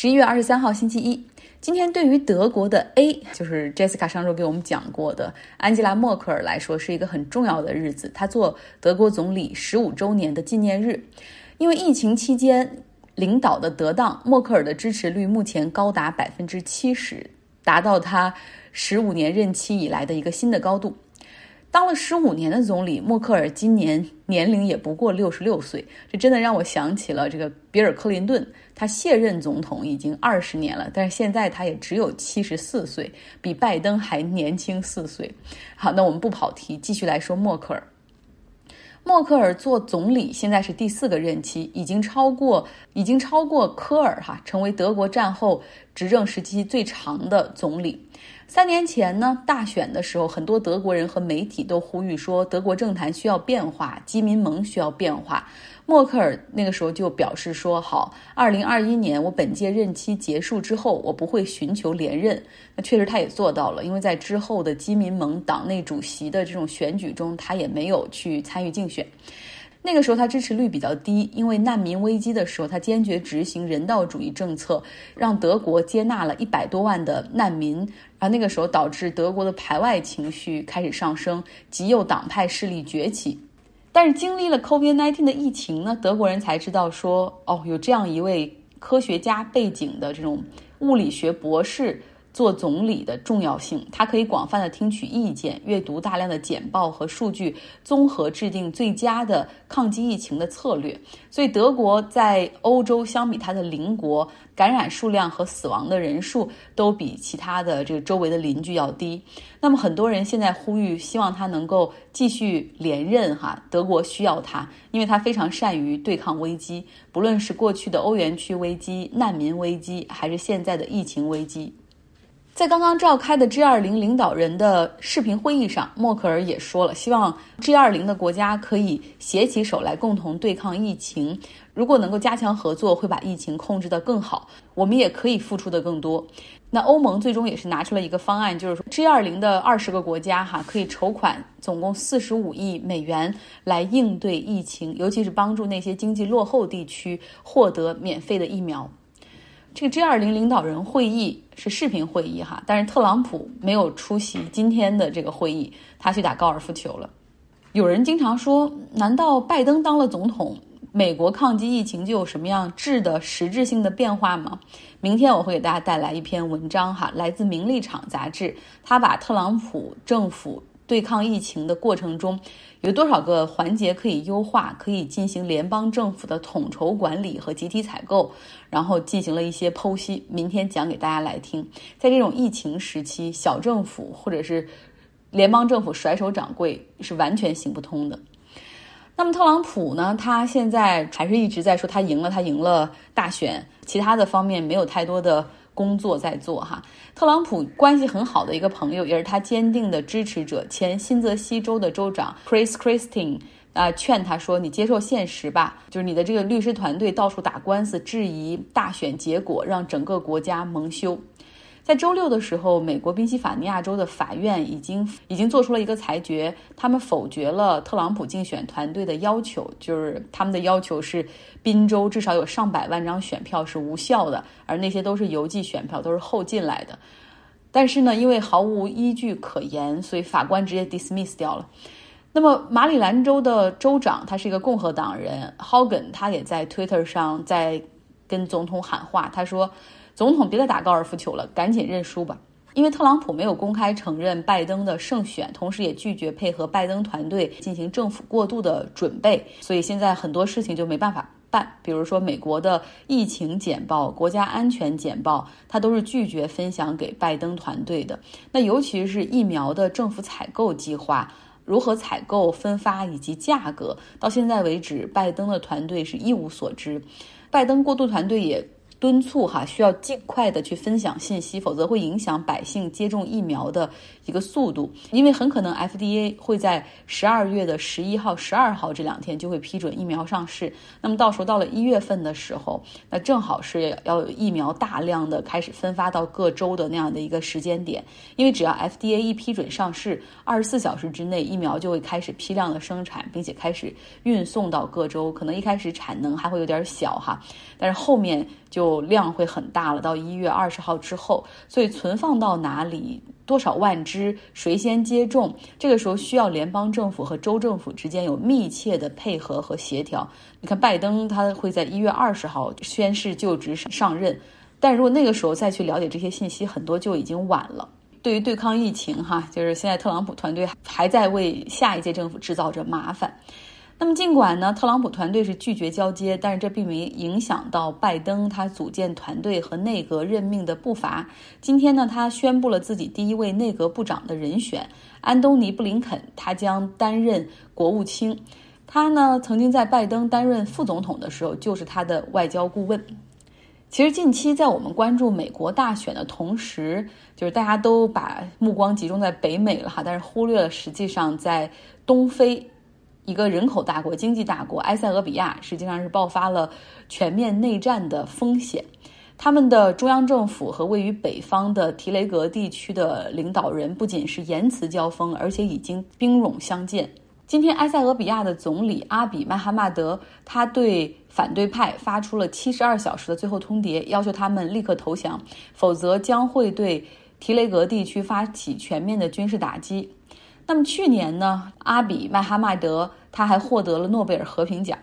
十一月二十三号星期一，今天对于德国的 A，就是 Jessica 上周给我们讲过的安吉拉·默克尔来说，是一个很重要的日子。他做德国总理十五周年的纪念日，因为疫情期间领导的得当，默克尔的支持率目前高达百分之七十，达到他十五年任期以来的一个新的高度。当了十五年的总理，默克尔今年年龄也不过六十六岁，这真的让我想起了这个比尔·克林顿。他卸任总统已经二十年了，但是现在他也只有七十四岁，比拜登还年轻四岁。好，那我们不跑题，继续来说默克尔。默克尔做总理现在是第四个任期，已经超过已经超过科尔哈，成为德国战后执政时期最长的总理。三年前呢，大选的时候，很多德国人和媒体都呼吁说，德国政坛需要变化，基民盟需要变化。默克尔那个时候就表示说：“好，二零二一年我本届任期结束之后，我不会寻求连任。”那确实他也做到了，因为在之后的基民盟党内主席的这种选举中，他也没有去参与竞选。那个时候他支持率比较低，因为难民危机的时候，他坚决执行人道主义政策，让德国接纳了一百多万的难民。啊，那个时候导致德国的排外情绪开始上升，极右党派势力崛起。但是经历了 COVID-19 的疫情呢，德国人才知道说，哦，有这样一位科学家背景的这种物理学博士。做总理的重要性，他可以广泛的听取意见，阅读大量的简报和数据，综合制定最佳的抗击疫情的策略。所以，德国在欧洲相比它的邻国，感染数量和死亡的人数都比其他的这个周围的邻居要低。那么，很多人现在呼吁，希望他能够继续连任。哈，德国需要他，因为他非常善于对抗危机，不论是过去的欧元区危机、难民危机，还是现在的疫情危机。在刚刚召开的 G20 领导人的视频会议上，默克尔也说了，希望 G20 的国家可以携起手来，共同对抗疫情。如果能够加强合作，会把疫情控制得更好。我们也可以付出的更多。那欧盟最终也是拿出了一个方案，就是说 G20 的二十个国家哈可以筹款总共四十五亿美元来应对疫情，尤其是帮助那些经济落后地区获得免费的疫苗。这个 G20 领导人会议是视频会议哈，但是特朗普没有出席今天的这个会议，他去打高尔夫球了。有人经常说，难道拜登当了总统，美国抗击疫情就有什么样质的实质性的变化吗？明天我会给大家带来一篇文章哈，来自《名利场》杂志，他把特朗普政府。对抗疫情的过程中，有多少个环节可以优化？可以进行联邦政府的统筹管理和集体采购，然后进行了一些剖析。明天讲给大家来听。在这种疫情时期，小政府或者是联邦政府甩手掌柜是完全行不通的。那么特朗普呢？他现在还是一直在说他赢了，他赢了大选，其他的方面没有太多的。工作在做哈，特朗普关系很好的一个朋友，也是他坚定的支持者，前新泽西州的州长 Chris Christine 啊，劝他说：“你接受现实吧，就是你的这个律师团队到处打官司，质疑大选结果，让整个国家蒙羞。”在周六的时候，美国宾夕法尼亚州的法院已经已经做出了一个裁决，他们否决了特朗普竞选团队的要求，就是他们的要求是宾州至少有上百万张选票是无效的，而那些都是邮寄选票，都是后进来的。但是呢，因为毫无依据可言，所以法官直接 dismiss 掉了。那么马里兰州的州长他是一个共和党人，Hogan，他也在 Twitter 上在跟总统喊话，他说。总统别再打高尔夫球了，赶紧认输吧。因为特朗普没有公开承认拜登的胜选，同时也拒绝配合拜登团队进行政府过渡的准备，所以现在很多事情就没办法办。比如说美国的疫情简报、国家安全简报，他都是拒绝分享给拜登团队的。那尤其是疫苗的政府采购计划，如何采购、分发以及价格，到现在为止，拜登的团队是一无所知。拜登过渡团队也。敦促哈需要尽快的去分享信息，否则会影响百姓接种疫苗的一个速度。因为很可能 FDA 会在十二月的十一号、十二号这两天就会批准疫苗上市。那么到时候到了一月份的时候，那正好是要有疫苗大量的开始分发到各州的那样的一个时间点。因为只要 FDA 一批准上市，二十四小时之内疫苗就会开始批量的生产，并且开始运送到各州。可能一开始产能还会有点小哈，但是后面就。量会很大了。到一月二十号之后，所以存放到哪里，多少万只，谁先接种，这个时候需要联邦政府和州政府之间有密切的配合和协调。你看，拜登他会在一月二十号宣誓就职上任，但如果那个时候再去了解这些信息，很多就已经晚了。对于对抗疫情，哈，就是现在特朗普团队还在为下一届政府制造着麻烦。那么，尽管呢，特朗普团队是拒绝交接，但是这并没影响到拜登他组建团队和内阁任命的步伐。今天呢，他宣布了自己第一位内阁部长的人选安东尼·布林肯，他将担任国务卿。他呢，曾经在拜登担任副总统的时候，就是他的外交顾问。其实近期在我们关注美国大选的同时，就是大家都把目光集中在北美了哈，但是忽略了实际上在东非。一个人口大国、经济大国埃塞俄比亚，实际上是爆发了全面内战的风险。他们的中央政府和位于北方的提雷格地区的领导人不仅是言辞交锋，而且已经兵戎相见。今天，埃塞俄比亚的总理阿比麦哈迈德他对反对派发出了七十二小时的最后通牒，要求他们立刻投降，否则将会对提雷格地区发起全面的军事打击。那么去年呢，阿比麦哈迈德他还获得了诺贝尔和平奖。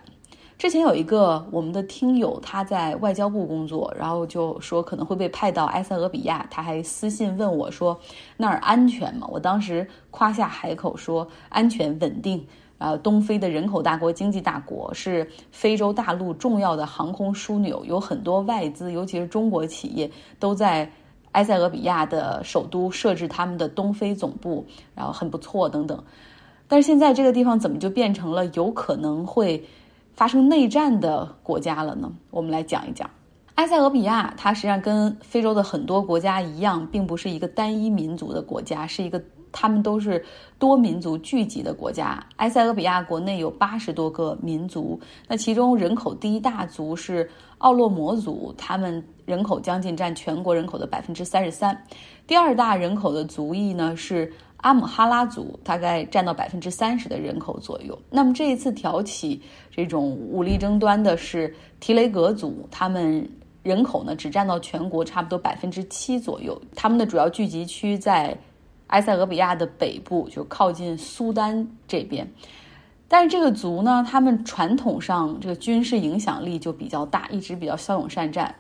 之前有一个我们的听友，他在外交部工作，然后就说可能会被派到埃塞俄比亚，他还私信问我说那儿安全吗？我当时夸下海口说安全稳定。呃，东非的人口大国、经济大国，是非洲大陆重要的航空枢纽，有很多外资，尤其是中国企业都在。埃塞俄比亚的首都设置他们的东非总部，然后很不错等等，但是现在这个地方怎么就变成了有可能会发生内战的国家了呢？我们来讲一讲，埃塞俄比亚，它实际上跟非洲的很多国家一样，并不是一个单一民族的国家，是一个。他们都是多民族聚集的国家。埃塞俄比亚国内有八十多个民族，那其中人口第一大族是奥洛摩族，他们人口将近占全国人口的百分之三十三。第二大人口的族裔呢是阿姆哈拉族，大概占到百分之三十的人口左右。那么这一次挑起这种武力争端的是提雷格族，他们人口呢只占到全国差不多百分之七左右，他们的主要聚集区在。埃塞俄比亚的北部就靠近苏丹这边，但是这个族呢，他们传统上这个军事影响力就比较大，一直比较骁勇善战。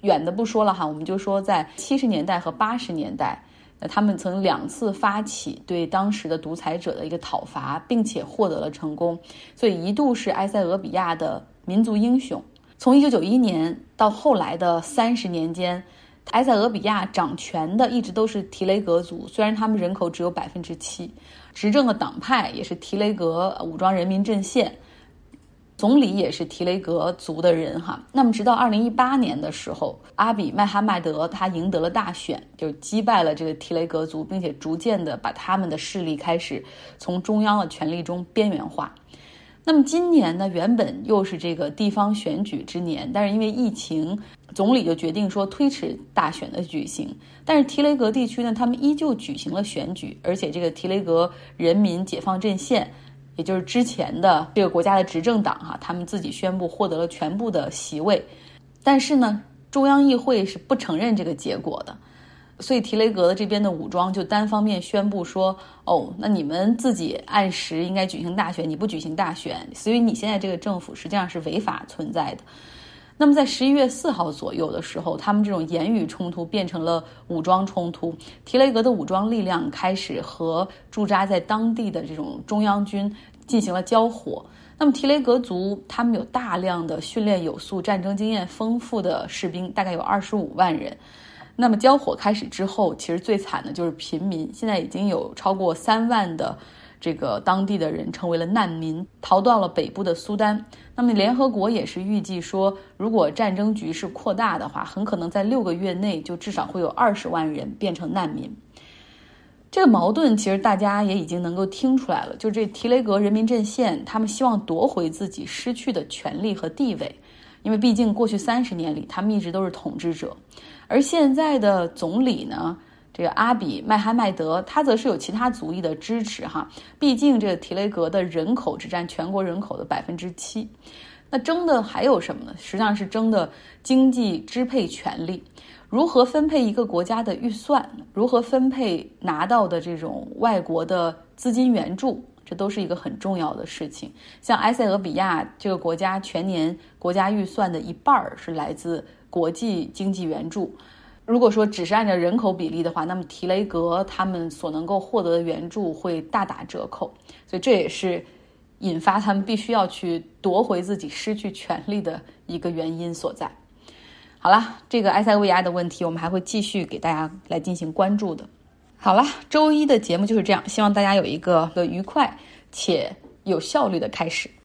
远的不说了哈，我们就说在七十年代和八十年代，那他们曾两次发起对当时的独裁者的一个讨伐，并且获得了成功，所以一度是埃塞俄比亚的民族英雄。从一九九一年到后来的三十年间。埃塞俄比亚掌权的一直都是提雷格族，虽然他们人口只有百分之七，执政的党派也是提雷格武装人民阵线，总理也是提雷格族的人哈。那么直到二零一八年的时候，阿比麦哈迈德他赢得了大选，就击败了这个提雷格族，并且逐渐的把他们的势力开始从中央的权力中边缘化。那么今年呢，原本又是这个地方选举之年，但是因为疫情，总理就决定说推迟大选的举行。但是提雷格地区呢，他们依旧举行了选举，而且这个提雷格人民解放阵线，也就是之前的这个国家的执政党哈，他们自己宣布获得了全部的席位，但是呢，中央议会是不承认这个结果的。所以提雷格的这边的武装就单方面宣布说：“哦，那你们自己按时应该举行大选，你不举行大选，所以你现在这个政府实际上是违法存在的。”那么在十一月四号左右的时候，他们这种言语冲突变成了武装冲突，提雷格的武装力量开始和驻扎在当地的这种中央军进行了交火。那么提雷格族他们有大量的训练有素、战争经验丰富的士兵，大概有二十五万人。那么交火开始之后，其实最惨的就是平民。现在已经有超过三万的这个当地的人成为了难民，逃到了北部的苏丹。那么联合国也是预计说，如果战争局势扩大的话，很可能在六个月内就至少会有二十万人变成难民。这个矛盾其实大家也已经能够听出来了，就是这提雷格人民阵线，他们希望夺回自己失去的权利和地位，因为毕竟过去三十年里，他们一直都是统治者。而现在的总理呢，这个阿比麦哈迈德，他则是有其他族裔的支持哈。毕竟这个提雷格的人口只占全国人口的百分之七，那争的还有什么呢？实际上是争的经济支配权利，如何分配一个国家的预算，如何分配拿到的这种外国的资金援助，这都是一个很重要的事情。像埃塞俄比亚这个国家，全年国家预算的一半是来自国际经济援助。如果说只是按照人口比例的话，那么提雷格他们所能够获得的援助会大打折扣，所以这也是引发他们必须要去夺回自己失去权利的一个原因所在。好了，这个埃塞俄比亚的问题，我们还会继续给大家来进行关注的。好了，周一的节目就是这样，希望大家有一个愉快且有效率的开始。